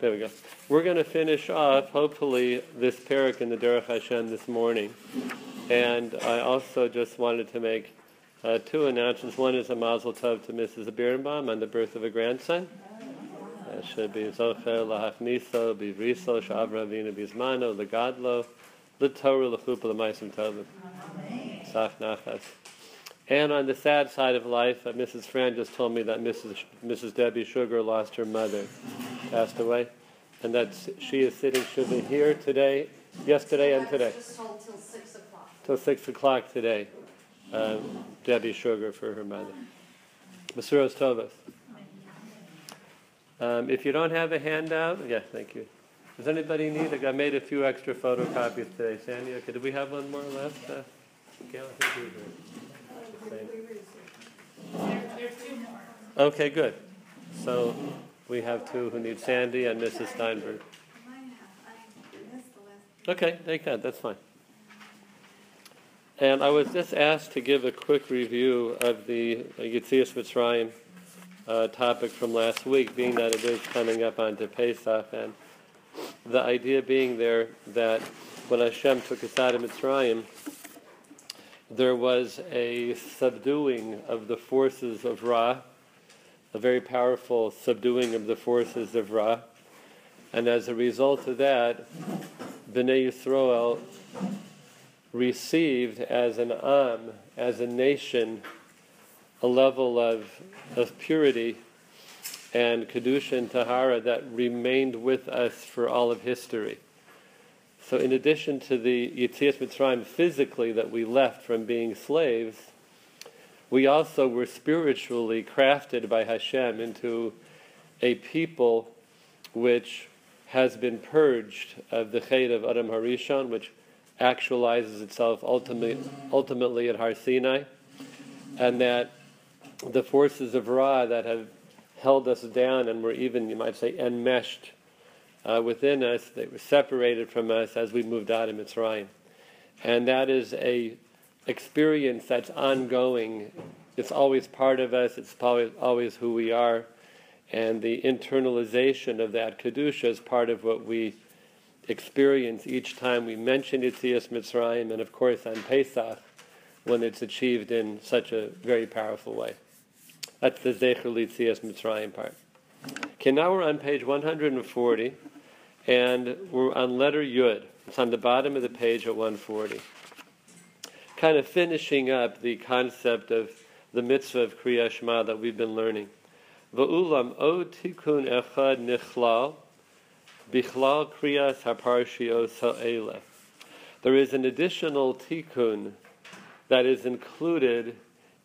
There we go. We're going to finish off, hopefully, this parak in the Derech Hashem this morning. And I also just wanted to make uh, two announcements. One is a mazel tov to Mrs. Birnbaum on the birth of a grandson. That should be Zocher Lahachniso, Bivriso, Shavra Vina Bizmano, Legadlo, Litorah, Lechupa, Lemaisim Tovim. Nachas. And on the sad side of life, uh, Mrs. Fran just told me that Mrs. Mrs. Debbie Sugar lost her mother, passed away, and that she is sitting should be here today, yesterday, and today. Just hold till six o'clock. Till six o'clock today. Um, Debbie Sugar for her mother. Masuros Tovas. Um, if you don't have a handout, yeah, thank you. Does anybody need? It? I made a few extra photocopies today. Sandy, okay, do we have one more left? Uh, Gail, I think we do. There's two more. Okay, good. So we have two who need Sandy and Mrs. Steinberg. Okay, they can, that's fine. And I was just asked to give a quick review of the Yitzias Mitzrayim uh, topic from last week, being that it is coming up onto Pesach, and the idea being there that when Hashem took us out of Mitzrayim, there was a subduing of the forces of Ra, a very powerful subduing of the forces of Ra, and as a result of that, Bnei Yisrael received as an Am, as a nation, a level of, of purity and Kedusha and Tahara that remained with us for all of history. So, in addition to the Yitzias Mitzrayim physically that we left from being slaves, we also were spiritually crafted by Hashem into a people which has been purged of the Chet of Adam Harishon, which actualizes itself ultimately, ultimately at Har Sinai, and that the forces of Ra that have held us down and were even, you might say, enmeshed uh, within us, they were separated from us as we moved out of Mitzrayim. And that is a experience that's ongoing. It's always part of us. It's always, who we are. And the internalization of that Kedusha is part of what we experience each time we mention Yitzias Mitzrayim, and of course on Pesach, when it's achieved in such a very powerful way. That's the Zecher Yitzias Mitzrayim part. Okay, now we're on page 140, and we're on letter Yud. It's on the bottom of the page at 140. Kind of finishing up the concept of the mitzvah of Kriya Shema that we've been learning. Va'ulam o tikun echad nichlal bichlal kriyas haparshios ha'ele. There is an additional tikkun that is included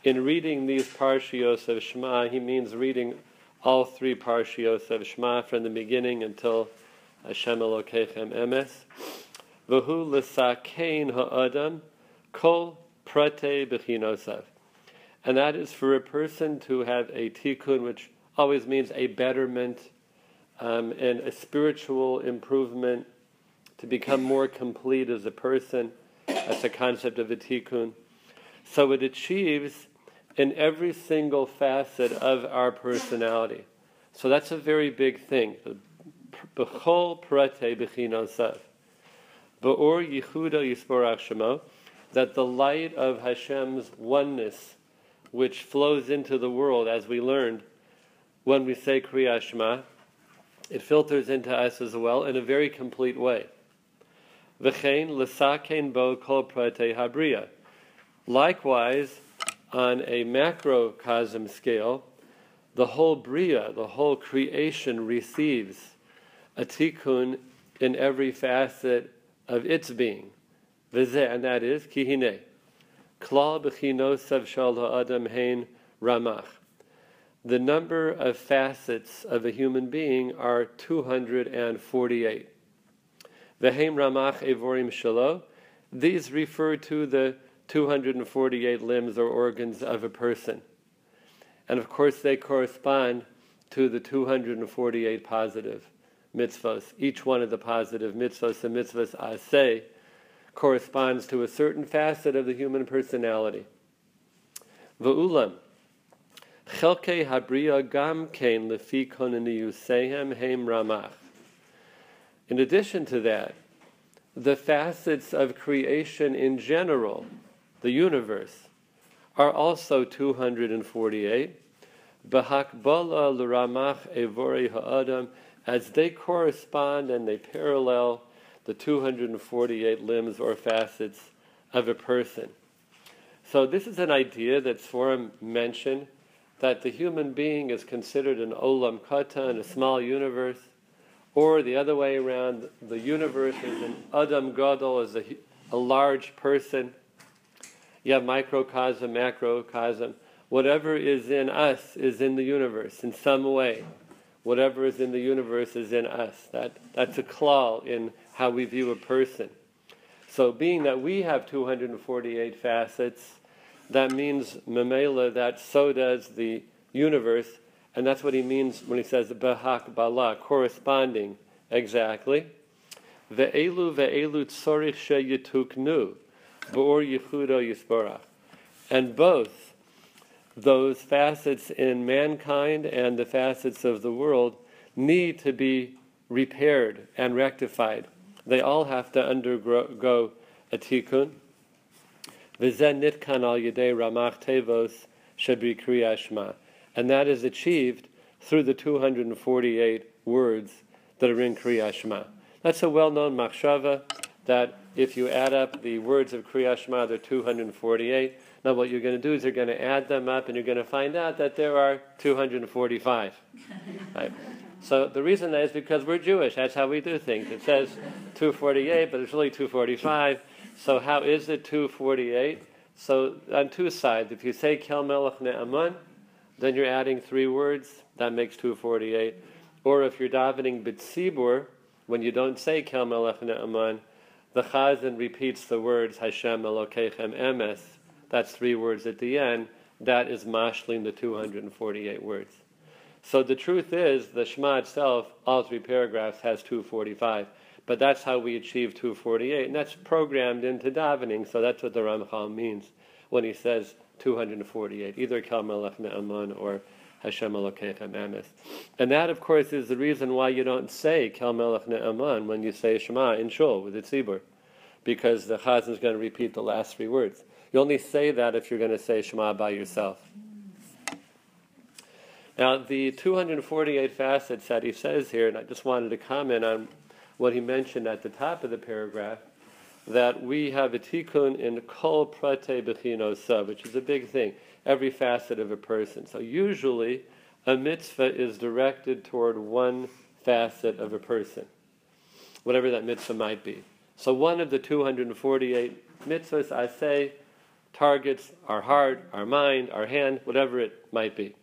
in reading these parshios of Shema. He means reading all three parshios of Shema from the beginning until Hashem Elokechem Emes. V'hu l'sakein ha'adam kol prate b'chinosav. And that is for a person to have a tikkun, which always means a betterment um, and a spiritual improvement, to become more complete as a person. That's the concept of a tikkun. So it achieves in every single facet of our personality. So that's a very big thing. B'chol prate b'chinosav. Ba'or yichuda yisporach shemo. That the light of Hashem's oneness, which flows into the world, as we learned when we say Kriya Shema, it filters into us as well in a very complete way. Likewise, on a macrocosm scale, the whole bria, the whole creation receives a tikkun in every facet of its being. And that is kihine. Klal b'chinosav shal ha'adam hein ramach. The number of facets of a human being are 248. V'heim ramach evorim shalo. These refer to the 248 limbs or organs of a person. And of course, they correspond to the 248 positive mitzvahs. Each one of the positive mitzvahs, and mitzvahs aseh, corresponds to a certain facet of the human personality. Va'ulam, chelke habriya gam kein lefi konaniyusehem heim ramach. In addition to that, the facets of creation in general, the universe, are also 248. Bahakbala l'ramach evori ha'adam, as they correspond and they parallel the 248 limbs or facets of a person. So this is an idea that Sforim mentioned, that the human being is considered an olam katan, a small universe, or the other way around, the universe is an adam gadol, is a, a large person. You have microcosm, macrocosm. Whatever is in us is in the universe in some way. Whatever is in the universe is in us. That, that's a klal in how we view a person. So, being that we have 248 facets, that means Mamela, that so does the universe, and that's what he means when he says behak bala, corresponding exactly. Ve'elu ve'elu tzorich sheyituknu, v'or yichudo yisborach. And both those facets in mankind and the facets of the world need to be repaired and rectified. They all have to undergo a tikkun. Nitkan al yedei ramach tevos shabri kriyashma. And that is achieved through the 248 words that are in Kriyashma. That's a well-known machshava that if you add up the words of Kriyashma, they're 248. Now what you're going to do is you're going to add them up and you're going to find out that there are 245. right? So the reason is because we're Jewish. That's how we do things. It says 248, but it's really 245. So how is it 248? So on two sides, if you say Kel Melech Ne'aman, then you're adding three words. That makes 248. Or if you're davening B'tzibur, when you don't say Kel Melech Ne'aman, the Chazan repeats the words Hashem Elokeichem Emes. That's three words at the end. That is mashling the 248 words. So the truth is, the Shema itself, all three paragraphs, has 245. But that's how we achieve 248, and that's programmed into davening. So that's what the Ramchal means when he says 248, either Kel Melech Ne'aman or Hashem Elokeichem Emes. And that, of course, is the reason why you don't say Kel Melech Ne'aman when you say Shema in Shul with the Tzibur, because the Chazan is going to repeat the last three words. You only say that if you're going to say Shema by yourself. Now, the 248 facets that he says here, and I just wanted to comment on what he mentioned at the top of the paragraph, that we have a tikkun in kol prate bechinosa, which is a big thing, every facet of a person. So usually, a mitzvah is directed toward one facet of a person, whatever that mitzvah might be. So one of the 248 mitzvahs, I say, targets our heart, our mind, our hand, whatever it might be.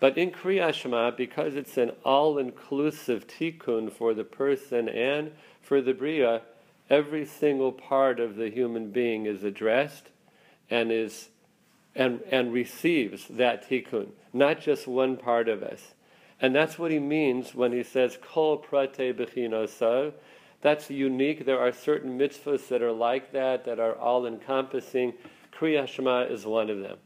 But in Kriya Shema, because it's an all-inclusive tikkun for the person and for the bria, every single part of the human being is addressed and is and and receives that tikkun, not just one part of us. And that's what he means when he says kol prate bechinosav. That's unique. There are certain mitzvahs that are like that, that are all encompassing. Kriya Shema is one of them.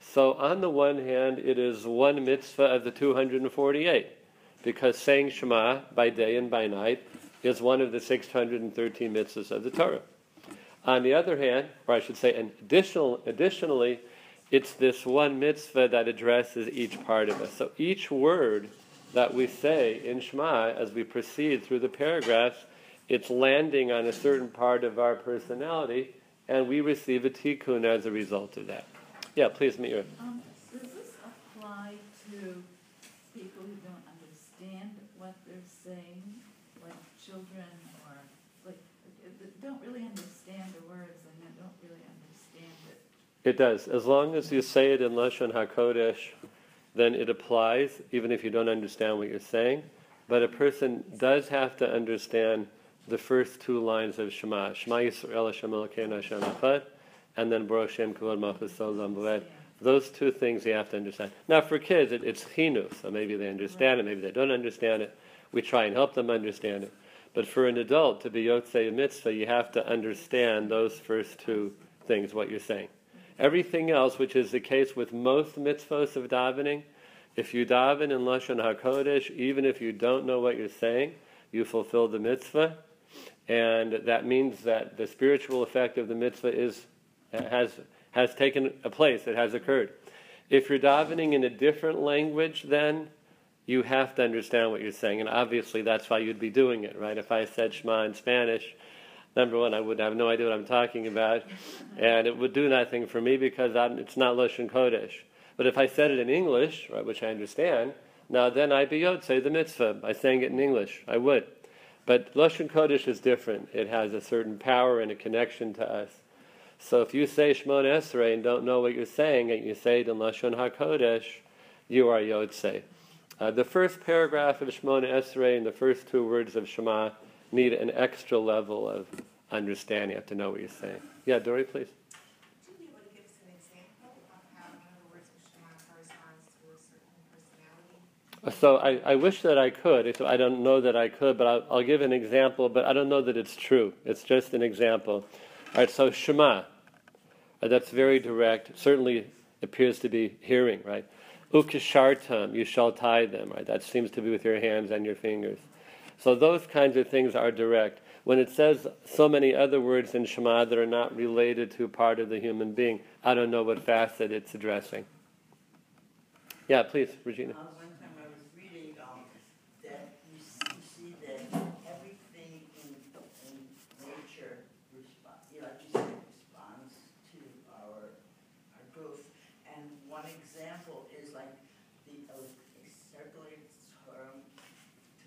So, on the one hand, it is one mitzvah of the 248, because saying Shema by day and by night is one of the 613 mitzvahs of the Torah. On the other hand, or I should say, additional, additionally, it's this one mitzvah that addresses each part of us. So each word that we say in Shema as we proceed through the paragraphs, it's landing on a certain part of our personality, and we receive a tikkun as a result of that. Yeah, please, Meir. Um, does this apply to people who don't understand what they're saying, like children or like don't really understand the words and don't really understand it? It does. As long as you say it in Lashon HaKodesh, then it applies, even if you don't understand what you're saying. But a person does have to understand the first two lines of Shema. Shema Yisrael Hashem Elokeinu Hashem Echad and then Baruch Shem Kavod Malchus Olam Those two things you have to understand. Now, for kids, it, it's chinu, so maybe they understand it, maybe they don't understand it. We try and help them understand it. But for an adult to be Yotzei Mitzvah, you have to understand those first two things, what you're saying. Everything else, which is the case with most mitzvahs of davening, if you daven in Lashon HaKodesh, even if you don't know what you're saying, you fulfill the mitzvah, and that means that the spiritual effect of the mitzvah is has has taken a place. It has occurred. If you're davening in a different language, then you have to understand what you're saying, and obviously that's why you'd be doing it, right? If I said Shema in Spanish, number one, I would have no idea what I'm talking about, and it would do nothing for me because I'm, it's not Lashon Kodesh. But if I said it in English, right, which I understand, now then I'd be say the mitzvah by saying it in English. I would. But Lashon Kodesh is different. It has a certain power and a connection to us. So if you say Shemon Esrei and don't know what you're saying, and you say it in Lashon HaKodesh, you are Yotzei. Uh, the first paragraph of Shemon Esrei and the first two words of Shema need an extra level of understanding. You have to know what you're saying. Yeah, Dory, please. Would you be able to give us an example of how one of the words of Shema corresponds to a certain personality? So I, I wish that I could. I don't know that I could, but I'll, I'll give an example. But I don't know that it's true. It's just an example. All right. So Shema, uh, that's very direct. Certainly appears to be hearing, right? Ukishartam, you shall tie them, right? That seems to be with your hands and your fingers. So those kinds of things are direct. When it says so many other words in Shema that are not related to part of the human being, I don't know what facet it's addressing. Yeah, please, Regina. Uh, one time I was reading, um, that you s- you see that everything in, in nature responds, you know, like you said, responds to our, our growth. And one example is like the uh, circulating term,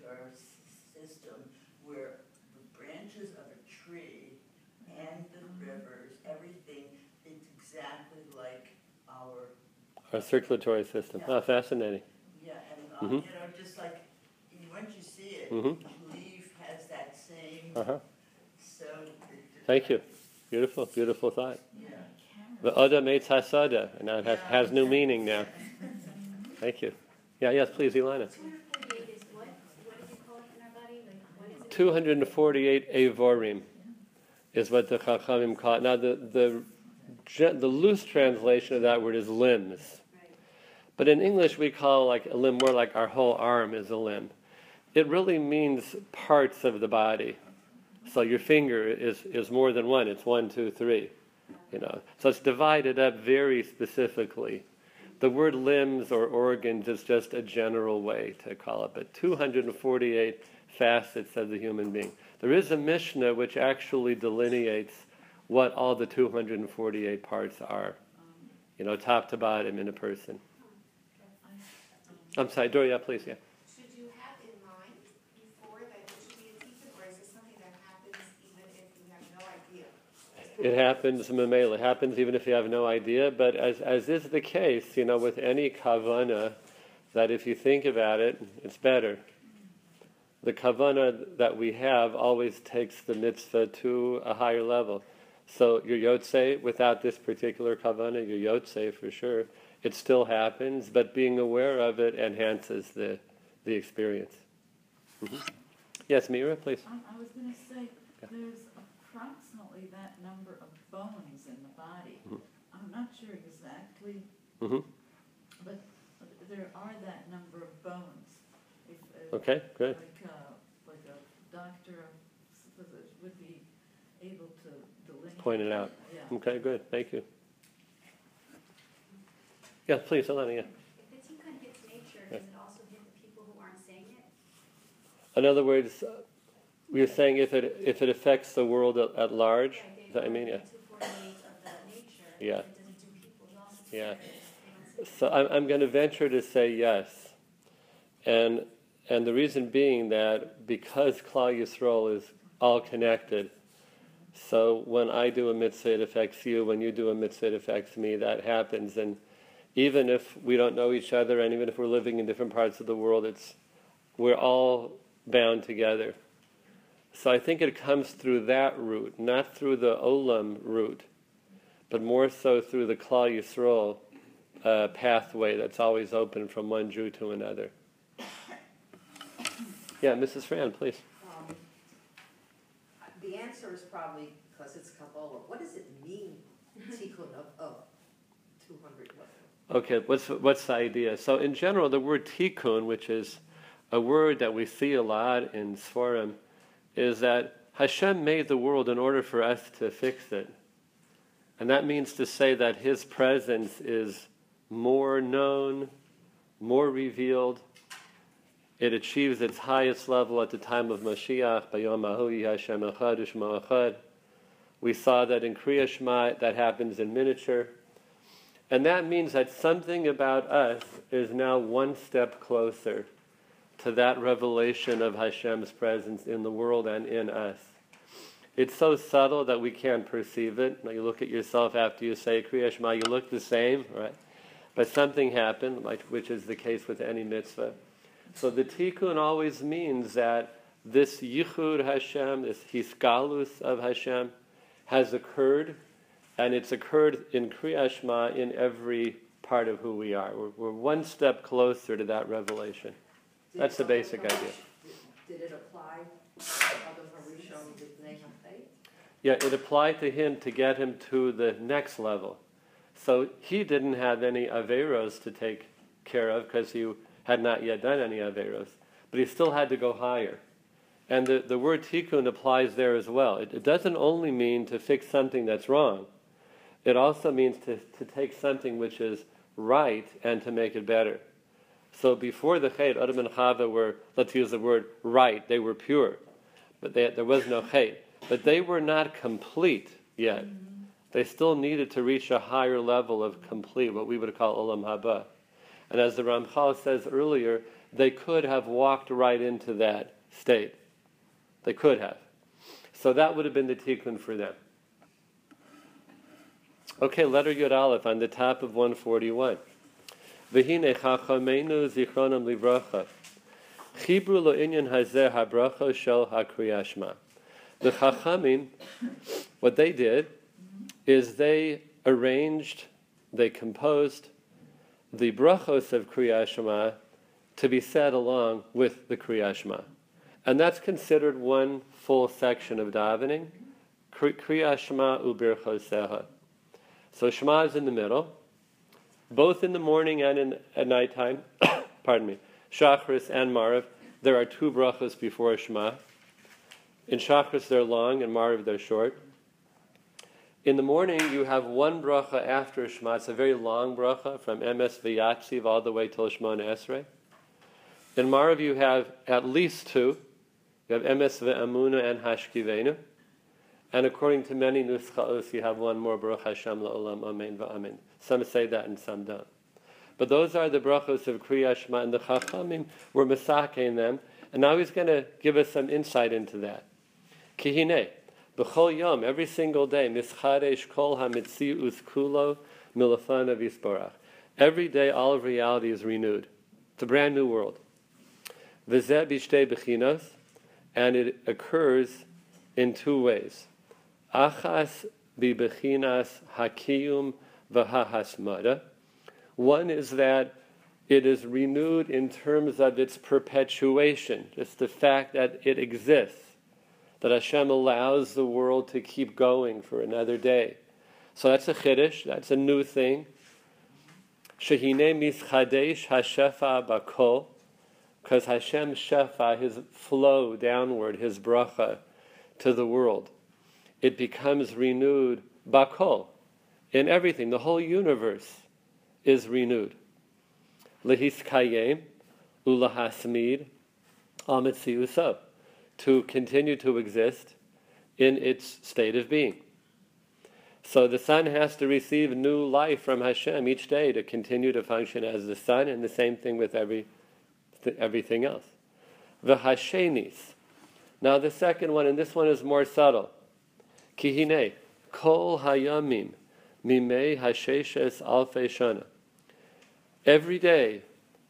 to our s- system where the branches of a tree and the rivers, everything, it's exactly like our Our circulatory system. Yeah. Oh, fascinating. Yeah, and, um, Mhm. you know, just like, once you see it, Mhm. leaf has that same, Uh-huh. so. Thank you. Beautiful, beautiful thought. Yeah. The Oda meets Hasada, and now it has, has new meaning now. Thank you. Yeah, yes, please, Ilana. 248 is what? What did you call it in our body? Like, what is it? 248 Avorim is what the Chachamim call it. Now, the, the, the loose translation of that word is limbs. But in English, we call like a limb more like our whole arm is a limb. It really means parts of the body. So your finger is, is more than one. It's one, two, three. You know, so it's divided up very specifically. The word limbs or organs is just a general way to call it, but 248 facets of the human being. There is a Mishnah which actually delineates what all the 248 parts are, you know, top to bottom in a person. I'm sorry, Doria, please, yeah. Should you have in mind before that it should be a teacher, or is this something that happens even if you have no idea? It happens, Mamela. It happens even if you have no idea. But as, as is the case, you know, with any kavana, that if you think about it, it's better. The kavana that we have always takes the mitzvah to a higher level. So your yotze, without this particular kavana, your yotze for sure, it still happens, but being aware of it enhances the, the experience. Mhm. Yes, Mira, please. I, I was gonna say, there's approximately that number of bones in the body. Mhm. I'm not sure exactly, hmm but there are that number of bones. If, uh, Okay, good. Like, uh, like a doctor, I suppose it would be able to delineate. Point it out. Yeah. Okay, good. Thank you. Yeah, please, Elena. Yeah. If the tikkun hits nature, does it also hit the people who aren't saying it? In other words, uh, you're saying if it if it affects the world at, at large, is that I mean? Yeah. Two forty-eight of the nature. Yeah. It doesn't do people who also Yeah. say it. They don't say it. So I'm I'm going to venture to say yes, and and the reason being that because Klal Yisrael is all connected. So when I do a mitzvah, it affects you. When you do a mitzvah, it affects me. That happens, and even if we don't know each other, and even if we're living in different parts of the world, it's we're all bound together. So I think it comes through that route, not through the olam route, but more so through the Klal Yisrael uh, pathway that's always open from one Jew to another. Yeah, Mrs. Fran, please. Um, The answer is probably because it's Kabbalah. What does it mean, tikkun of, hundred? Okay, what's what's the idea? So in general, the word tikkun, which is a word that we see a lot in Sforim is that Hashem made the world in order for us to fix it. And that means to say that His presence is more known, more revealed. It achieves its highest level at the time of Mashiach. We saw that in Kriya Shema, that happens in miniature. And that means that something about us is now one step closer to that revelation of Hashem's presence in the world and in us. It's so subtle that we can't perceive it. You look at yourself after you say Kriya Shema, you look the same, right? But something happened, which is the case with any mitzvah. So the tikkun always means that this yichud Hashem, this hiskalus of Hashem, has occurred, and it's occurred in Kriya Shema in every part of who we are. We're, we're one step closer to that revelation. Did That's the basic idea. Did it apply to Adam Harishon with Nehafaith? Yeah, it applied to him to get him to the next level. So he didn't have any Averos to take care of because he had not yet done any Averos. But he still had to go higher. And the, the word tikkun applies there as well. It, it doesn't only mean to fix something that's wrong, it also means to, to take something which is right and to make it better. So before the Chet, Adam and Chava were, let's use the word right, they were pure. But they, there was no Chet. But they were not complete yet. They still needed to reach a higher level of complete, what we would call Olam Haba. And as the Ramchal says earlier, they could have walked right into that state. They could have. So that would have been the tikkun for them. Okay, letter Yud Aleph on the top of 141. V'hine chachamenu zichronam lo. The chachamim, what they did is they arranged, they composed the brachos of Kriyashma to be said along with the Kriyashma. And that's considered one full section of davening, Kriyashma ubirchoseha. So Shema is in the middle, both in the morning and in, at nighttime. Pardon me. Shachris and Mariv, there are two brachos before Shema. In Shachris they're long, and Mariv they're short. In the morning, you have one bracha after Shema. It's a very long bracha from Emes V'Yatziv all the way till Shemona Esrei. In Mariv, you have at least two. You have Emes Ve'amuna and Hashkivenu. And according to many nuschaos, you have one more Baruch Hashem La'olam Amen Va'amen. Some say that and some don't. But those are the brachos of Kriya Shema, and the Chachamim were masakeing them. And now he's going to give us some insight into that. Kihine. B'chol yom, every single day, mischaresh kol hamitzius kulo milafana visborach. Every day, all of reality is renewed. It's a brand new world. V'zeh b'shtei bechinos, and it occurs in two ways. Achas bibechinas hakiyum v'hahasmada. One is that it is renewed in terms of its perpetuation, just the fact that it exists that Hashem allows the world to keep going for another day. So that's a chiddush, that's a new thing. Shehine mischadesh hashefa bakol, because Hashem shefa, his flow downward, his bracha to the world, it becomes renewed bakol, in everything. The whole universe is renewed. Lehiskayem ulahasmid amitziuso to continue to exist in its state of being. So the sun has to receive new life from Hashem each day to continue to function as the sun, and the same thing with every, everything else. The Hashenis. Now the second one, and this one is more subtle. Kihine, kol hayamim, mimei hasheshes alfei shana. Every day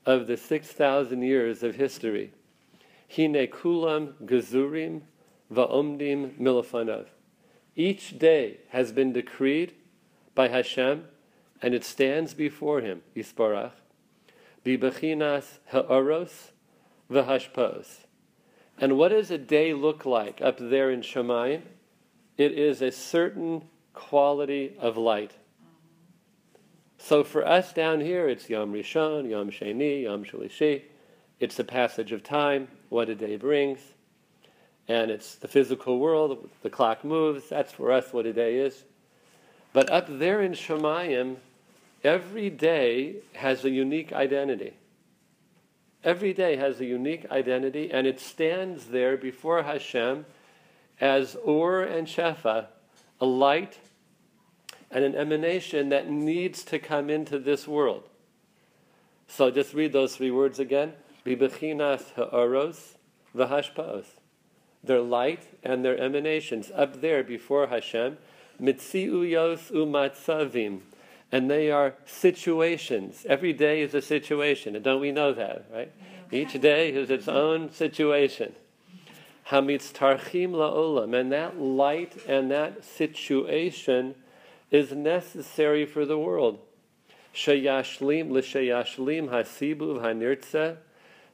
of the 6,000 years of history, Hine kulam gezurim va'omdim milafanav. Each day has been decreed by Hashem, and it stands before Him, Yisparach, bibechinas ha'aros v'hashpos. And what does a day look like up there in Shemayim? It is a certain quality of light. So for us down here, it's Yom Rishon, Yom Sheni, Yom Shalishi. it's the passage of time, what a day brings, and it's the physical world, the clock moves, that's for us what a day is. But up there in Shemayim, every day has a unique identity. Every day has a unique identity, and it stands there before Hashem as Ur and Shefa, a light and an emanation that needs to come into this world. So just read those three words again. Bibechinas ha'oros v'hashpaos. Their light and their emanations up there before Hashem. Mitziuyos umatzavim and they are situations. Every day is a situation, and don't we know that, right? Each day is its own situation. Hamitz tarchim la'olam, and that light and that situation is necessary for the world. Sheyashlim l'sheyashlim hasibuv hanirtze,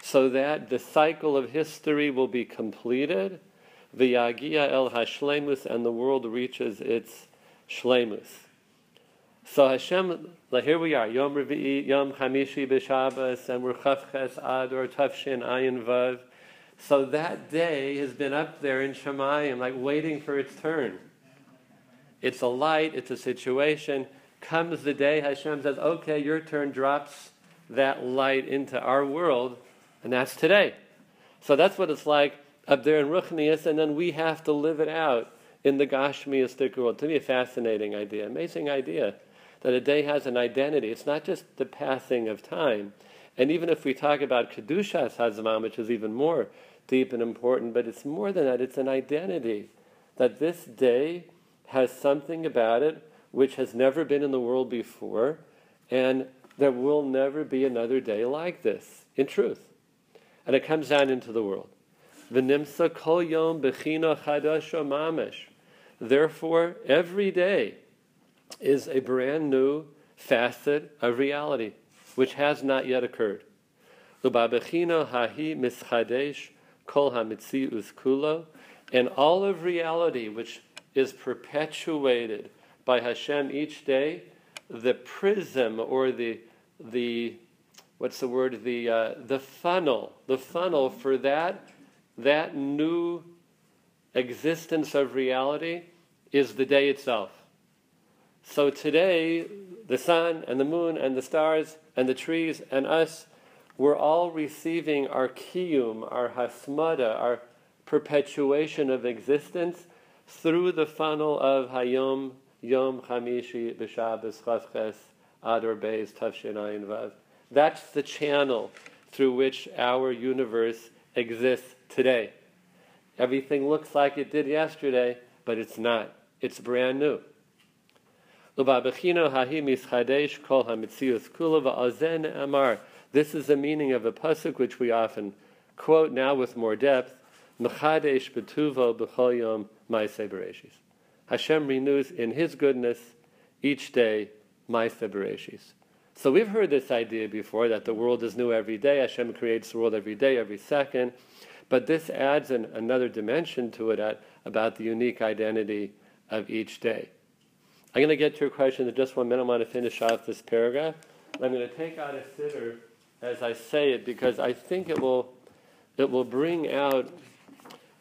so that the cycle of history will be completed. V'yagia el hashlemus, and the world reaches its shlemus. So Hashem, here we are, Yom Revi'i, Yom Chamishi b'Shabbos, and we're Chavches Ador Tavshin Ayin Vav. So that day has been up there in Shemayim, like waiting for its turn. It's a light, it's a situation. Comes the day Hashem says, okay, your turn drops that light into our world, and that's today. So that's what it's like up there in Ruchnias, and then we have to live it out in the Gashmiistic world. To me, a fascinating idea, amazing idea that a day has an identity. It's not just the passing of time. And even if we talk about Kedushas Hazman, which is even more deep and important, but it's more than that, it's an identity. That this day has something about it which has never been in the world before, and there will never be another day like this, in truth. And it comes down into the world. V'nimsa kol yom bechina chadasha mamish. Therefore, every day is a brand new facet of reality, which has not yet occurred. hahi mischadesh kol kulo, and all of reality, which is perpetuated by Hashem each day, the prism or the the what's the word the uh, the funnel the funnel for that that new existence of reality is the day itself. So today, the sun and the moon and the stars and the trees and us, we're all receiving our kiyum, our hasmada, our perpetuation of existence through the funnel of Hayom, Yom Chamishi, B'Shabbos, Chavches, Ador Beis, Tavshin Ayin Vav. That's the channel through which our universe exists today. Everything looks like it did yesterday, but it's not. It's brand new. This is the meaning of a pasuk which we often quote now with more depth. Mechadesh betuvo b'chol yom ma'aseh Hashem renews in His goodness each day my bereshis. So we've heard this idea before that the world is new every day. Hashem creates the world every day, every second. But this adds an, another dimension to it at, about the unique identity of each day. I'm going to get to your question in just one minute. I want to finish off this paragraph. I'm going to take out a siddur as I say it because I think it will it will bring out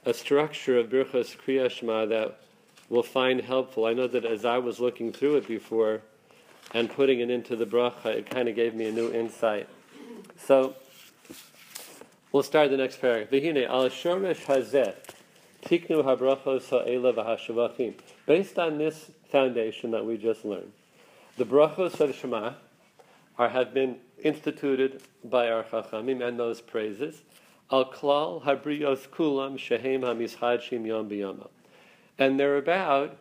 a structure of Birchas Kriya Shema that will find helpful. I know that as I was looking through it before and putting it into the bracha, it kind of gave me a new insight. So we'll start the next paragraph. Based on this foundation that we just learned. The brachos of Shema are, have been instituted by our Chachamim and those praises. Al klal habrios kulam shehem hamishadshim yom biyama. And they're about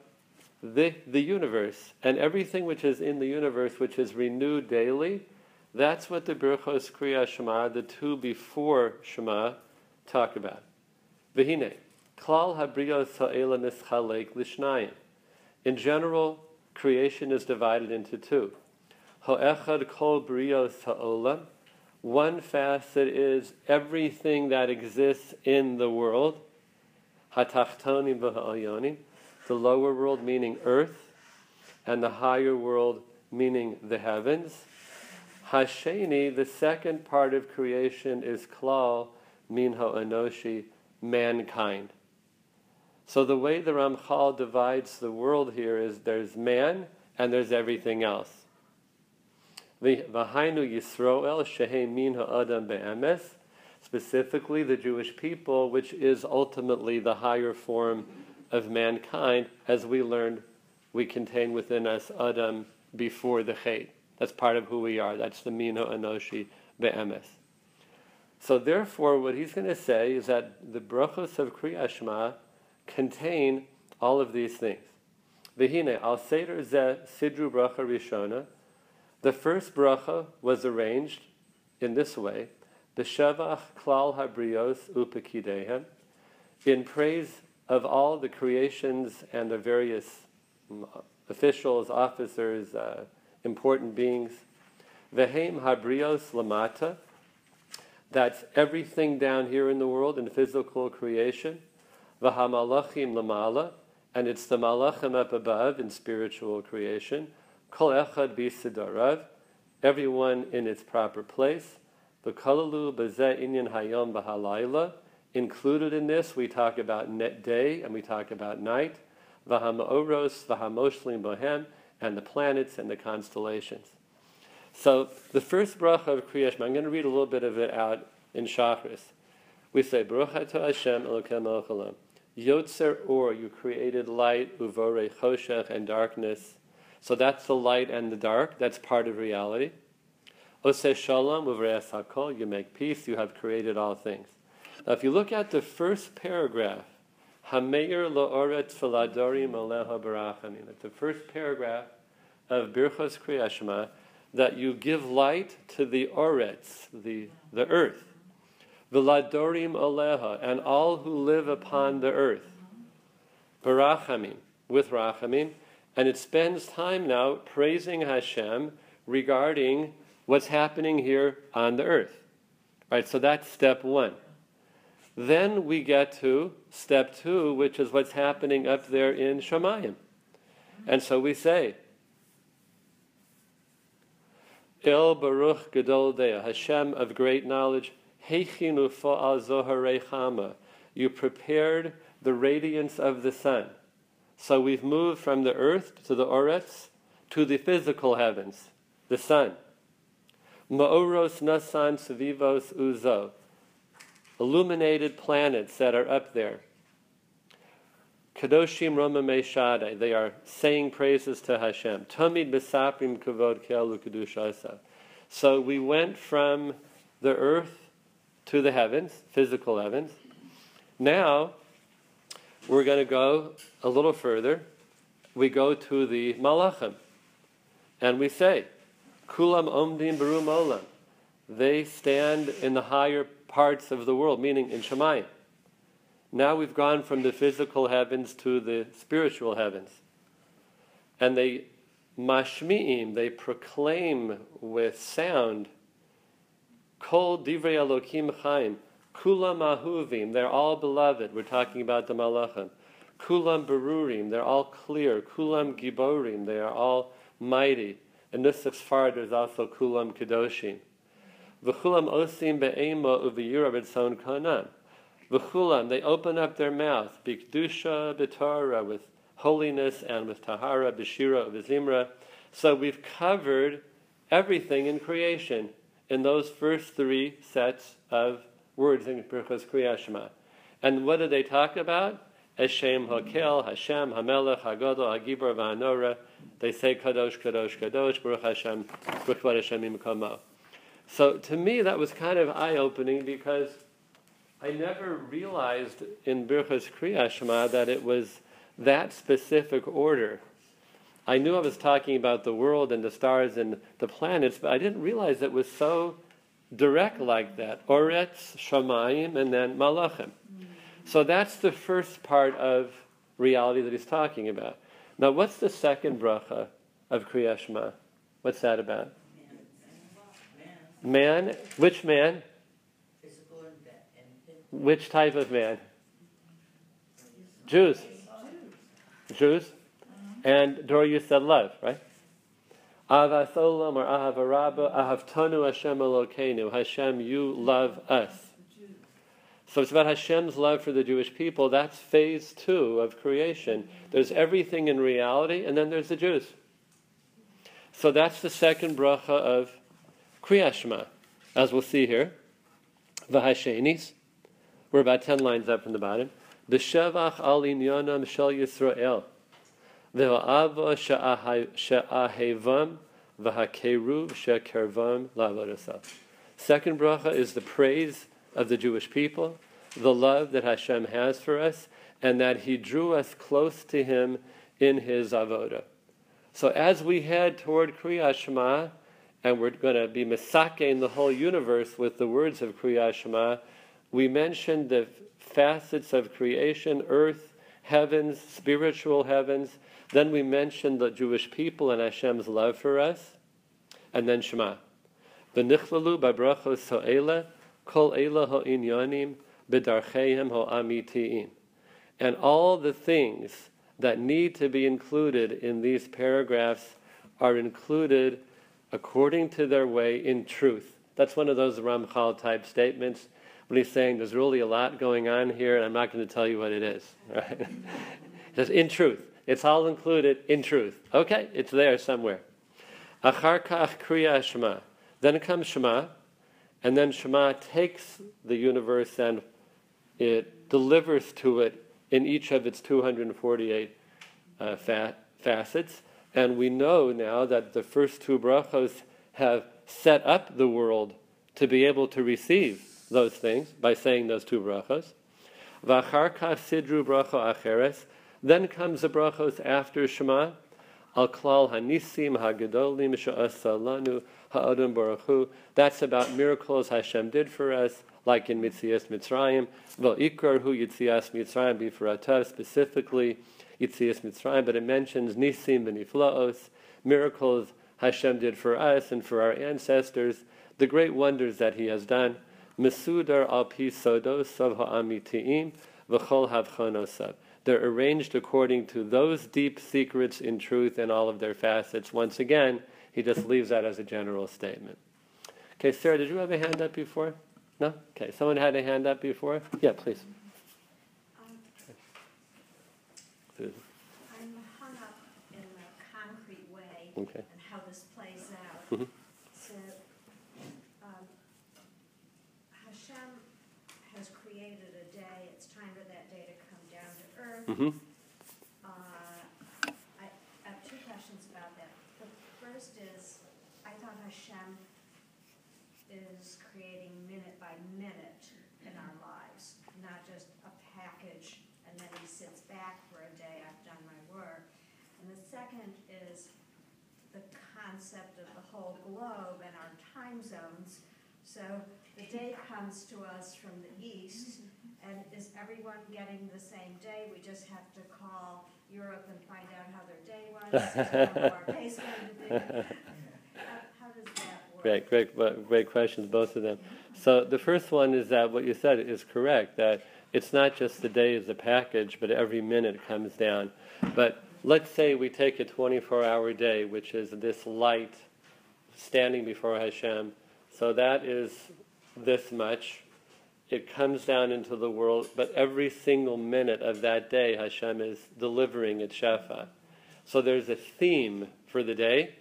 the, the universe and everything which is in the universe which is renewed daily. That's what the Birchos Kriya Shema, the two before Shema, talk about. V'hine, klal habrios ha'ela nischalek lishnayim. In general, creation is divided into two. Kol ha'olam. One facet is everything that exists in the world. The lower world meaning earth, and the higher world meaning the heavens. Hasheni, the second part of creation, is klal min ha'anoshi, mankind. So the way the Ramchal divides the world here is there's man and there's everything else. V'hainu Yisroel min ha'adam be'emes, specifically the Jewish people, which is ultimately the higher form of mankind, as we learned we contain within us Adam before the Chet. That's part of who we are. That's the Mino Anoshi Be'emes. So therefore, what he's going to say is that the brachos of Kriya Shema contain all of these things. Vihine al seder ze sidru bracha rishona. The first bracha was arranged in this way: b'shevach klal habrios upekidehem, in praise of all the creations and the various mm, officials, officers, uh, important beings. Vehem habrios lamata. That's everything down here in the world in physical creation. Vahamalachim lamala, and it's the malachim up above in spiritual creation. Kol echad bisidarav, everyone in its proper place. V'kalalu b'zeh inyan hayom b'halayla. Included in this, we talk about day and we talk about night. V'hamaoros v'hamoshlim bohem, and the planets and the constellations. So the first bracha of Kriyash, I'm going to read a little bit of it out in Shachris. We say, Baruch atah Hashem Elokem Melech Yotzer Or, you created light, Uvore Choshech, and darkness. So that's the light and the dark. That's part of reality. Ose Shalom, you make peace, you have created all things. Now, if you look at the first paragraph, Hameir La'oret Viladorim Aleha Barachamim, that's the first paragraph of Birchos Kriyashma, that you give light to the Oretz, the, the earth. Viladorim Aleha, and all who live upon the earth. Barachamim, with Rachamim. And it spends time now praising Hashem regarding what's happening here on the earth. Right, so that's step one. Then we get to step two, which is what's happening up there in Shemayim. And so we say, El Baruch Gadol Dea, Hashem of great knowledge, Heichinu Fa'al Zoharei You prepared the radiance of the sun. So we've moved from the earth to the Oretz to the physical heavens, the sun. Ma'oros Nasan Savivos Uzo. Illuminated planets that are up there. Kadoshim Roma Meshade, they are saying praises to Hashem. Tamid Besaprim Kavod Kealu Kedushasa. So we went from the earth to the heavens, physical heavens. Now, we're going to go a little further. We go to the Malachim. And we say, Kulam Omdim Barum Olam. They stand in the higher parts of the world, meaning in Shemayim. Now we've gone from the physical heavens to the spiritual heavens. And they mashmi'im, they proclaim with sound Kol divrei Elokim chaim. Kulam ahuvim. They're all beloved. We're talking about the malachim. Kulam berurim. They're all clear. Kulam giborim. They are all mighty. In this far, there's also kulam kedoshim. V'chulam osim be'ema uviyura b'tzon kanan. V'chulam. They open up their mouth. B'kedusha b'torah with holiness and with tahara b'shira v'zimra. So we've covered everything in creation in those first three sets of words in Birchos Kriyashma. And what do they talk about? Hashem Hakel, Hashem Hamelech, Hagodol, Hagibor, Va'anora. They say Kadosh, Kadosh, Kadosh, Baruch Hashem, Baruch Hashem. So to me, that was kind of eye-opening because I never realized in Birchos Kriyashma that it was that specific order. I knew I was talking about the world and the stars and the planets, but I didn't realize it was so direct like that. Oretz, Shamayim, and then Malachim. So that's the first part of reality that he's talking about. Now, what's the second bracha of Kriyashma? What's that about? Man. Which man? Physical and, and Which type of man? Jews. Jews. And Dora, you said love, right? Ahavas olam or ahava rabba, ahavtanu Hashem Elokeinu. Hashem, you love us. So it's about Hashem's love for the Jewish people. That's phase two of creation. There's everything in reality, and then there's the Jews. So that's the second bracha of Kriyat Shema, as we'll see here. V'hashenis. We're about 10 lines up from the bottom. B'shevach al inyonam shel Yisrael. V'ha'ava she'ahevam v'hakeruv she'kervam la'avodasa. Second bracha is the praise of the Jewish people, the love that Hashem has for us, and that He drew us close to Him in His avoda. So as we head toward Kriyat Shema, and we're going to be misakein the whole universe with the words of Kriyat Shema, we mentioned the facets of creation, earth, heavens, spiritual heavens. Then we mentioned the Jewish people and Hashem's love for us. And then Shema. V'nichlalu b'brachos ha'ela, kol ela ha'inyanim, b'darcheim ha'amitiim. And all the things that need to be included in these paragraphs are included according to their way in truth. That's one of those Ramchal type statements when he's saying there's really a lot going on here, and I'm not going to tell you what it is. Right? he says, in truth. It's all included in truth. Okay, it's there somewhere. Achar kach kriya Shema. Then comes Shema, and then Shema takes the universe and it delivers to it in each of its 248 uh, fa- facets. And we know now that the first two brachos have set up the world to be able to receive those things by saying those two brachos. V'achar sidru bracha acheres. Then comes the brachos after Shema. Al klal hanisim hagadolim she'asa lanu ha'Adon baruch hu. That's about miracles Hashem did for us, like in Yitzias Mitzrayim. V'ikar hu Yitzias Mitzrayim b'fratav, specifically Yitzias Mitzrayim, but it mentions nisim v'niflaos, miracles Hashem did for us and for our ancestors, the great wonders that He has done. Mesudar al pi sodos of ha'amitiim v'chol havchonosav. They're arranged according to those deep secrets in truth in all of their facets. Once again, he just leaves that as a general statement. Okay, Sarah, did you have a hand up before? No? Okay, someone had a hand up before? Yeah, please. Um, I'm hung up in a concrete way Okay. and how this plays out. Mhm. So, um, Hashem has created a day, it's time for that day to come down to earth. Mm-hmm. Uh, I I have two questions about that. The first is, I thought Hashem is creating minute by minute in our lives, not just a package, and then he sits back for a day, I've done my work. And the second is the concept of the whole globe and our time zones. So the day comes to us from the east, and is everyone getting the same day? We just have to call Europe and find out how their day was, how our day's going to be. How, does that work? Great, great, great questions, both of them. So the first one is that what you said is correct, that it's not just the day as a package, but every minute comes down. But let's say we take a 24 hour day, which is this light standing before Hashem. So that is this much. It comes down into the world, but every single minute of that day, Hashem is delivering its Shefa. So there's a theme for the day.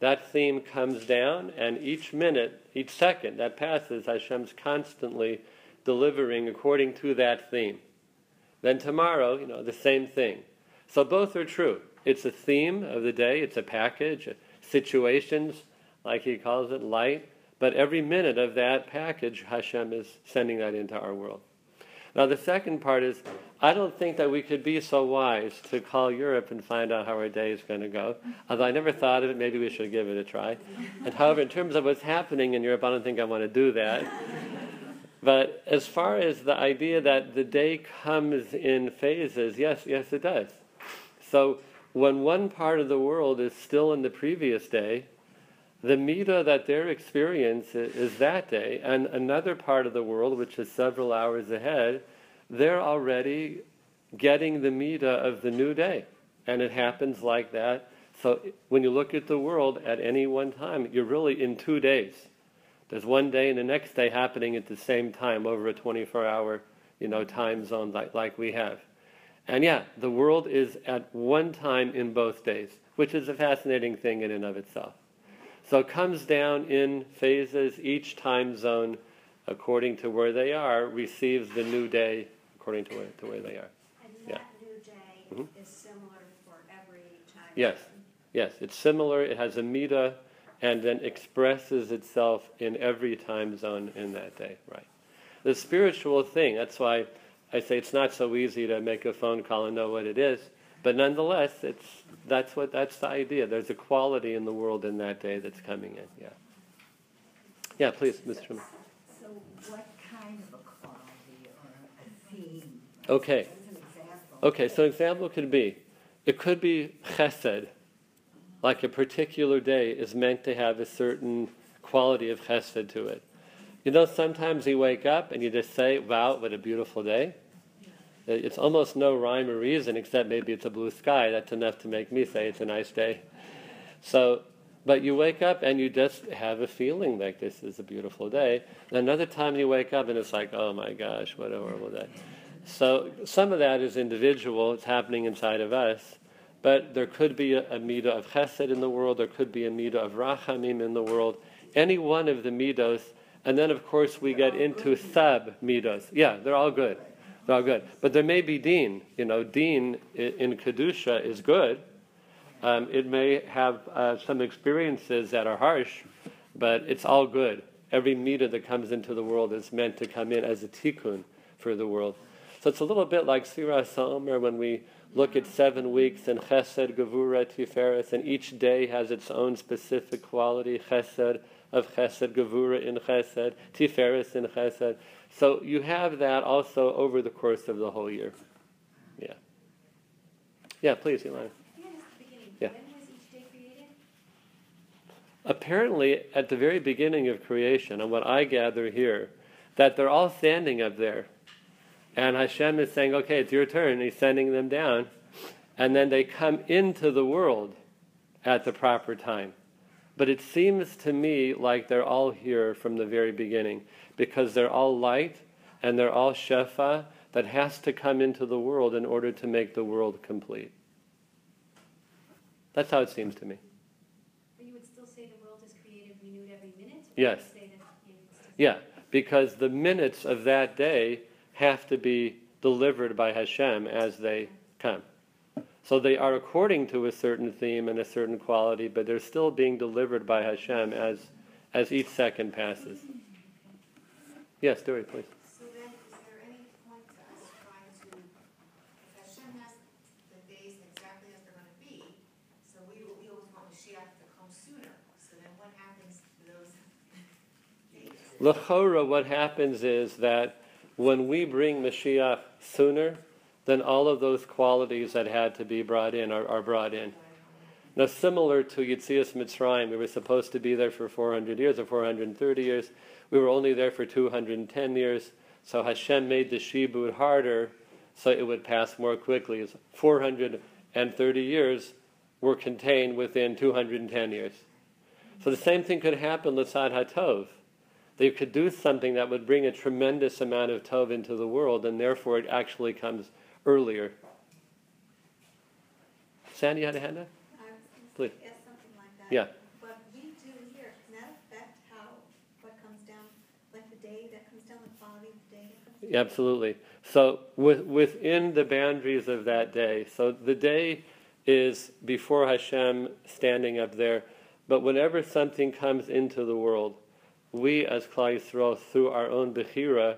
That theme comes down, and each minute, each second that passes, Hashem's constantly delivering according to that theme. Then tomorrow, you know, the same thing. So both are true. It's a theme of the day, it's a package, situations, like he calls it, light. But every minute of that package, Hashem is sending that into our world. Now, the second part is I don't think that we could be so wise to call Europe and find out how our day is going to go. Although I never thought of it, maybe we should give it a try. And however, in terms of what's happening in Europe, I don't think I want to do that. But as far as the idea that the day comes in phases, yes, yes, it does. So when one part of the world is still in the previous day, the midah that they're experiencing is that day, and another part of the world, which is several hours ahead, they're already getting the midah of the new day. And it happens like that So when you look at the world at any one time, you're really in two days. There's one day and the next day happening at the same time over a 24-hour, you know, time zone like, like we have. And yeah, the world is at one time in both days, which is a fascinating thing in and of itself. So it comes down in phases. Each time zone, according to where they are, receives the new day according to where, to where they are. And Yeah. that new day Mhm. is similar for every time. Yes. zone. Yes, it's similar. It has a midah, and then expresses itself in every time zone in that day. Right. The spiritual thing. That's why I say it's not so easy to make a phone call and know what it is. But nonetheless, it's that's what that's the idea. There's a quality in the world in that day that's coming in. Yeah. Yeah, please, Mr. So what kind of a quality or a theme? Okay. As an example. Okay, so an example could be, it could be chesed, like a particular day is meant to have a certain quality of chesed to it. You know, sometimes you wake up and you just say, wow, what a beautiful day. It's almost no rhyme or reason except maybe it's a blue sky. That's enough to make me say it's a nice day. So, but you wake up and you just have a feeling like this is a beautiful day. Another time you wake up and it's like, oh my gosh, what a horrible day. So some of that is individual, it's happening inside of us, but there could be a, a midah of chesed in the world, there could be a midah of rachamim in the world, any one of the midos, and then of course we get into sub midos. Yeah, they're all good. All good. But there may be deen. You know, deen in Kedusha is good. Um, it may have uh, some experiences that are harsh, but it's all good. Every midah that comes into the world is meant to come in as a tikkun for the world. So it's a little bit like Sefiras Ha'omer when we look at seven weeks and Chesed, Gevura, Tiferes, and each day has its own specific quality. Chesed of Chesed, Gevura in Chesed, Tiferes in Chesed. So you have that also over the course of the whole year. Yeah. Yeah, please, Ilana. Can I ask the beginning, Yeah. when was each day created? apparently at the very beginning of creation, and what I gather here, that they're all standing up there. And Hashem is saying, okay, it's your turn. He's sending them down. And then they come into the world at the proper time. But it seems to me like they're all here from the very beginning because they're all light and they're all shefa that has to come into the world in order to make the world complete. That's how it seems to me. But you would still say the world is created, renewed every minute? Yes. say that you would still say- Yeah, because the minutes of that day have to be delivered by Hashem as they come. So they are according to a certain theme and a certain quality, but they're still being delivered by Hashem as, as each second passes. Yes, Dory, please. So then, is there any point to us trying to, if Hashem has the days exactly as they're gonna be, so we, we always want Mashiach to come sooner, so then what happens to those days? What happens is that when we bring Mashiach sooner, then all of those qualities that had to be brought in are, are brought in. Now, similar to Yitzias Mitzrayim, we were supposed to be there for 400 years or 430 years. We were only there for 210 years. So Hashem made the Shibud harder so it would pass more quickly. It's 430 years were contained within 210 years. So the same thing could happen L'tzad HaTov. They could do something that would bring a tremendous amount of Tov into the world, and therefore it actually comes earlier. Sandy, you had a hand up? I was gonna Please. like that. Yeah. What we do here, can that affect how, what comes down, like the day that comes down, the quality of the day that comes? Absolutely. So with, within the boundaries of that day, so the day is before Hashem standing up there, but whenever something comes into the world, we as Klal Yisrael, through our own Bechira,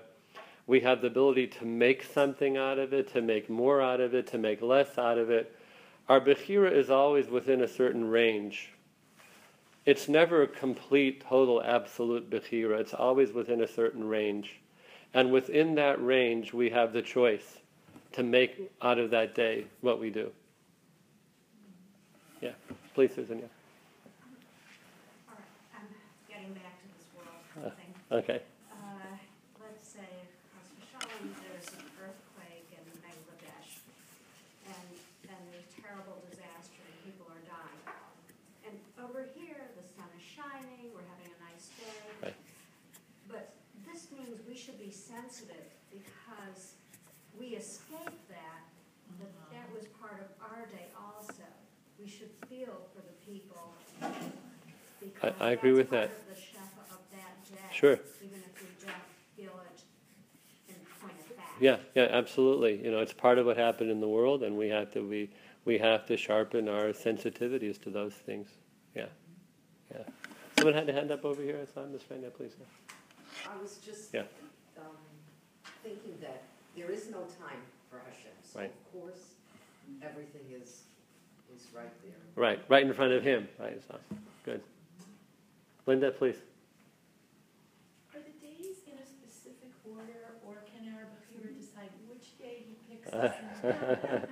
we have the ability to make something out of it, to make more out of it, to make less out of it. Our Bechira is always within a certain range. It's never a complete, total, absolute Bechira. It's always within a certain range. And within that range, we have the choice to make out of that day what we do. Yeah, please, Susan. Yeah. All right, I'm getting back to this Uh. world thing. Okay. Uh, let's say, Chas v'shalom, there's an earthquake in Bangladesh, and, and there's terrible disaster, and people are dying. Sensitive because we escaped that, but uh-huh. that was part of our day also. We should feel for the people. because I agree with that's that. of the shefa of that day. Sure. Even if we don't feel it in point of fact. Yeah, yeah, absolutely. You know, it's part of what happened in the world, and we have to we we have to sharpen our sensitivities to those things. Yeah, yeah. Someone had a hand up over here. I saw Miss Fania, please. I was just, Yeah. Thinking that there is no time for Hashem, so Right. of course, everything is, is right there. Right, right in front of him. Right, it's awesome. Good. Linda, please. Are the days in a specific order, or can our Bechira decide which day he picks Uh, us?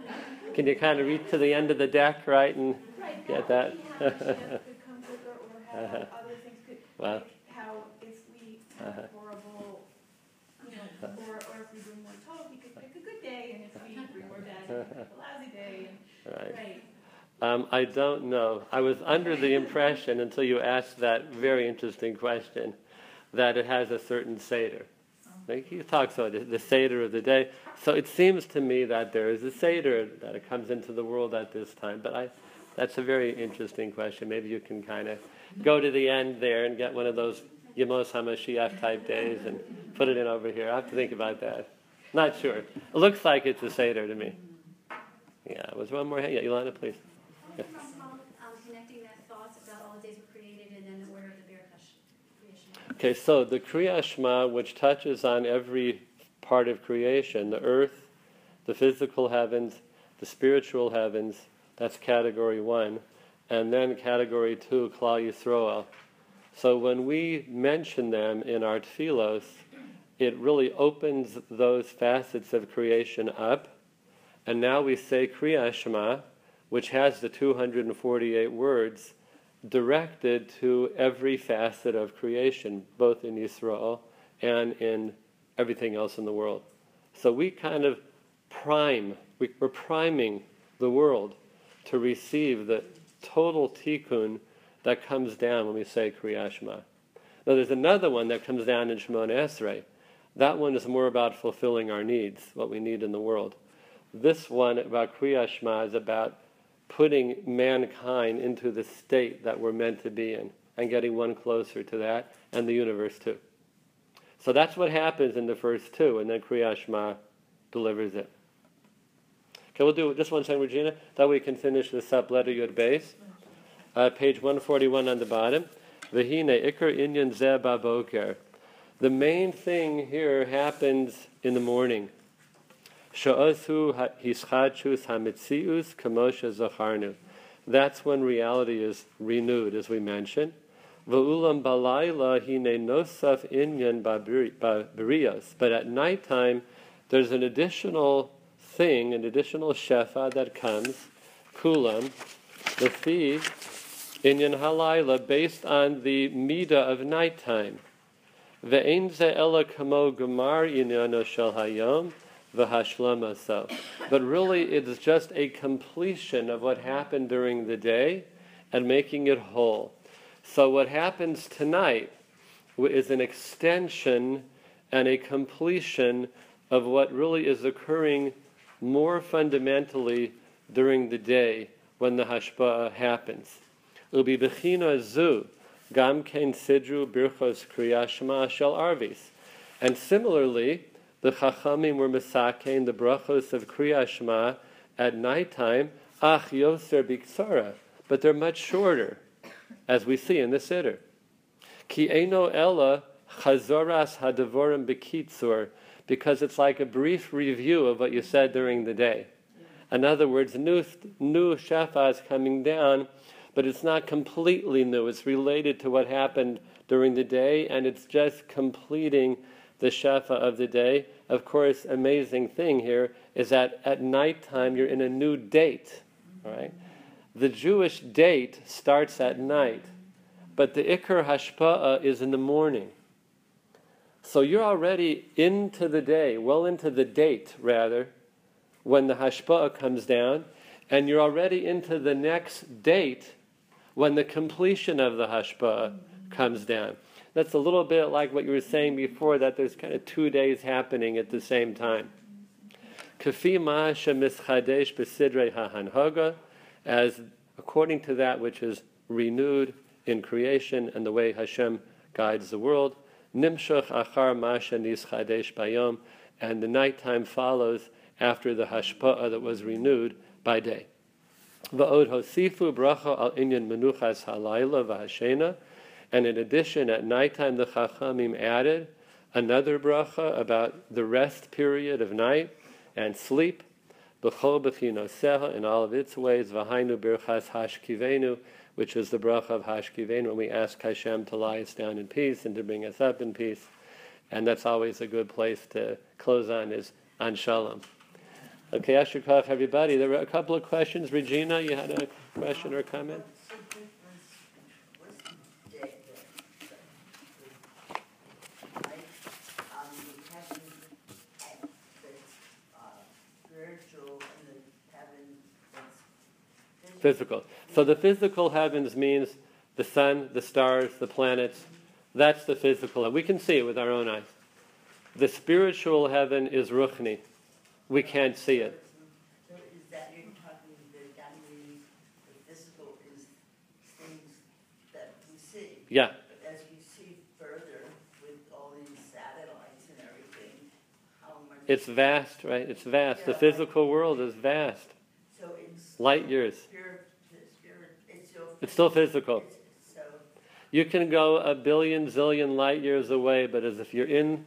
Can you kind of reach to the end of the deck, right, and Right, Get that that? would how Mashiach could come quicker, or how Uh-huh. other things could, Wow. like how if we Uh-huh. You or, or if we bring more tov, he could pick a good day, and if we bring more bad, he could pick a lousy day, and, right? right. Um, I don't know. I was under the impression until you asked that very interesting question that it has a certain seder. Like he talks about the, the seder of the day. So it seems to me that there is a seder that it comes into the world at this time. But I, that's a very interesting question. Maybe you can kind of go to the end there and get one of those Yemos HaMashiach type days and put it in over here. I have to think about that. Not sure. It looks like it's a seder to me. Yeah. Was there one more? Yeah, Ilana, please. Um, connecting that thoughts about all the days were created and then the order of the Bear creation. Okay, so the Kriya Shema, which touches on every part of creation, the earth, the physical heavens, the spiritual heavens, that's category one. And then category two, Klal Yisroel. So when we mention them in our tefillos, it really opens those facets of creation up. And now we say Kriya Shema, which has the 248 words, directed to every facet of creation, both in Israel and in everything else in the world. So we kind of prime, we, we're priming the world to receive the total tikkun that comes down when we say Kriya Shema. Now there's another one that comes down in Shemona Esrei. That one is more about fulfilling our needs, what we need in the world. This one about Kriya Shema is about putting mankind into the state that we're meant to be in and getting one closer to that and the universe too. So that's what happens in the first two, and then Kriya Shema delivers it. Okay, we'll do just one second, Regina. That way we can finish this up. Letter Yud Beis. Uh, page 141 on the bottom. Vahine Inyan. The main thing here happens in the morning. That's when reality is renewed, as we mentioned. Balayla hine inyan. But at nighttime, there's an additional thing, an additional shefa that comes, kulam, the fee, inyan halayla, based on the midah of nighttime. Ve'en ze ela kamo gemar inyano shel hayom, v'hashlama so. But really, it is just a completion of what happened during the day and making it whole. So, what happens tonight is an extension and a completion of what really is occurring more fundamentally during the day when the hashpa'ah happens. Ubi bechina zu, gam ken sidru birchos kriyashma shel arvis. And similarly, the Chachamim were misakein the brachos of Kriya Shema at nighttime, ach yoser biktsara, but they're much shorter, as we see in the Siddur. Ki eno ella chazoras hadavorim bekitzur, because it's like a brief review of what you said during the day. In other words, new, new shefa is coming down, but it's not completely new. It's related to what happened during the day, and it's just completing the shefa of the day. Of course, amazing thing here is that at nighttime you're in a new date. Right? The Jewish date starts at night, but the Iker Hashpa'ah is in the morning. So you're already into the day, well into the date rather, when the Hashpa'ah comes down, and you're already into the next date when the completion of the Hashpa'ah comes down. That's a little bit like what you were saying before, that there's kind of two days happening at the same time. As according to that which is renewed in creation and the way Hashem guides the world. Nimshach achar ma shenischadesh bayom, and the nighttime follows after the hashpa'ah that was renewed by day. Va'od hosifu bracha al inyan menuchas halayla v'hashena, and in addition, at nighttime the Chachamim added another bracha about the rest period of night and sleep. B'chol b'chinoseha in all of its ways, v'hainu birchas hashkivenu, which is the bracha of hashkivenu, when we ask Hashem to lie us down in peace and to bring us up in peace. And that's always a good place to close on is on shalom. Okay, Ashukov, everybody. There were a couple of questions. Regina, you had a question or comment? Physical. So the physical heavens means the sun, the stars, the planets. That's the physical. We can see it with our own eyes. The spiritual heaven is Ruchni. We can't see it. So is that you're talking, that that the physical is things that we see? Yeah. But as we see further with all these satellites and everything, how much? It's vast, right? It's vast. The physical world is vast. So it's. Light years. Spirit, spirit, it's still. It's still physical. It's- So, You can go a billion, zillion light years away, but as if you're in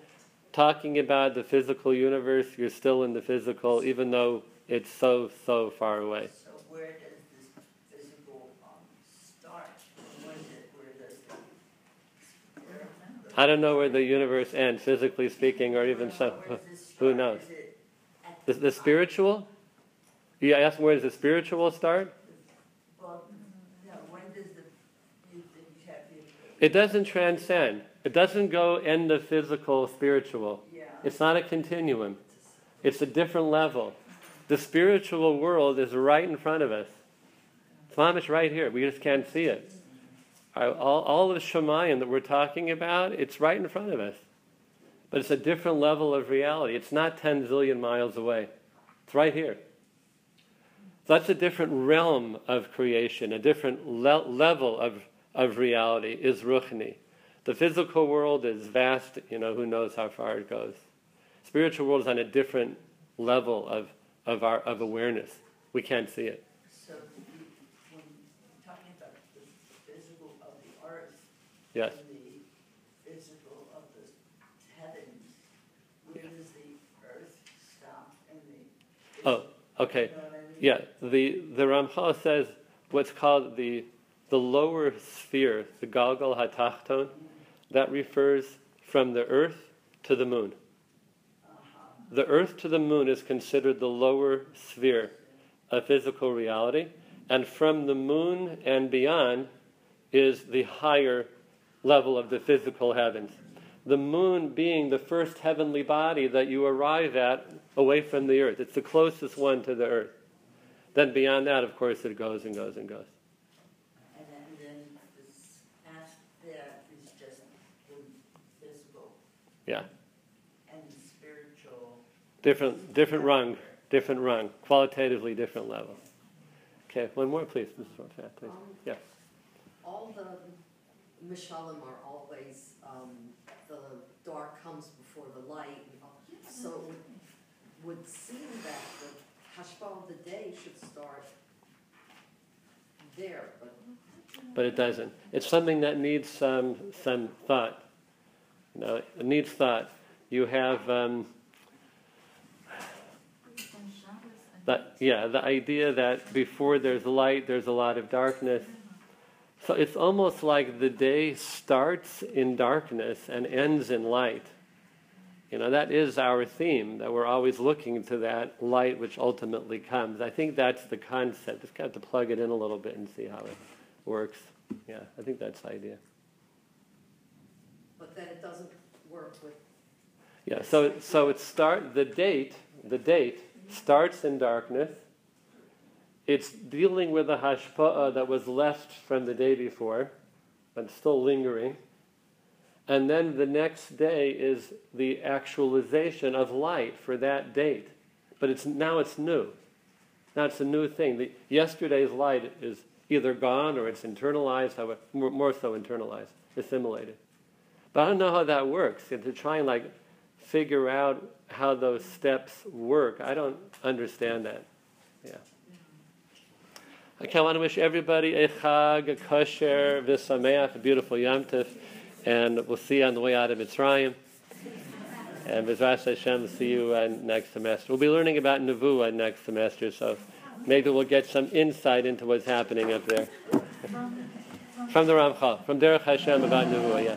talking about the physical universe, you're still in the physical, even though it's so, so far away. so where does this physical, um, start? When does it, where does the spirit? I don't know where the universe ends, physically speaking, or even so. Where does this Who knows? Is it at The, the spiritual? You ask where does the spiritual start? Well, no, when does the, you, you the. It doesn't transcend. It doesn't go end of physical, spiritual. Yeah. It's not a continuum. It's a different level. The spiritual world is right in front of us. It's right here. We just can't see it. All, all of Shamayim that we're talking about, it's right in front of us. But it's a different level of reality. It's not 10 zillion miles away. It's right here. So that's a different realm of creation, a different le- level of, of reality is Ruchni. The physical world is vast, you know, who knows how far it goes. Spiritual world is on a different level of, of, our, of awareness. We can't see it. So when you're talking about the physical of the earth. Yes. And the physical of the heavens, where does the earth stop and the. Oh, okay. You know I mean? Yeah, the, the Ramchal says what's called the, the lower sphere, the Galgal HaTachton, that refers from the earth to the moon. The earth to the moon is considered the lower sphere of physical reality, and from the moon and beyond is the higher level of the physical heavens. The moon being the first heavenly body that you arrive at away from the earth. It's the closest one to the earth. Then beyond that, of course, it goes and goes and goes. And then, then this past that is just the physical Yeah, and spiritual. different, different rung, different rung, qualitatively different level. Okay, one more, please, Mrs. Rothschild, please. Um, Yeah. All the mishalim are always, um, the dark comes before the light. So it would, would seem that the hashpah of the day should start there, but but it doesn't. It's something that needs some some thought. Know, it needs thought. You have um, that yeah, the idea that before there's light, there's a lot of darkness. So it's almost like the day starts in darkness and ends in light. You know, that is our theme, that we're always looking to that light which ultimately comes. I think that's the concept. Just got to plug it in a little bit and see how it works. Yeah, I think that's the idea. But then it doesn't work with Yeah, so so it start the date, the date mm-hmm. starts in darkness. It's dealing with a hashpa'ah uh, that was left from the day before, but still lingering. and then the next day is the actualization of light for that date. But it's now it's new. Now it's a new thing. The, yesterday's light is either gone or it's internalized, more so internalized, assimilated. But I don't know how that works. And to try and like figure out how those steps work, I don't understand that. Yeah. Okay, I want to wish everybody a chag, a kosher, v'sameach, a beautiful Yom and we'll see you on the way out of Mitzrayim. And Bezras Hashem, see you uh, next semester. We'll be learning about Nevuah next semester, so maybe we'll get some insight into what's happening up there. From the Ramchal, from Derech Hashem about Nevuah, yeah.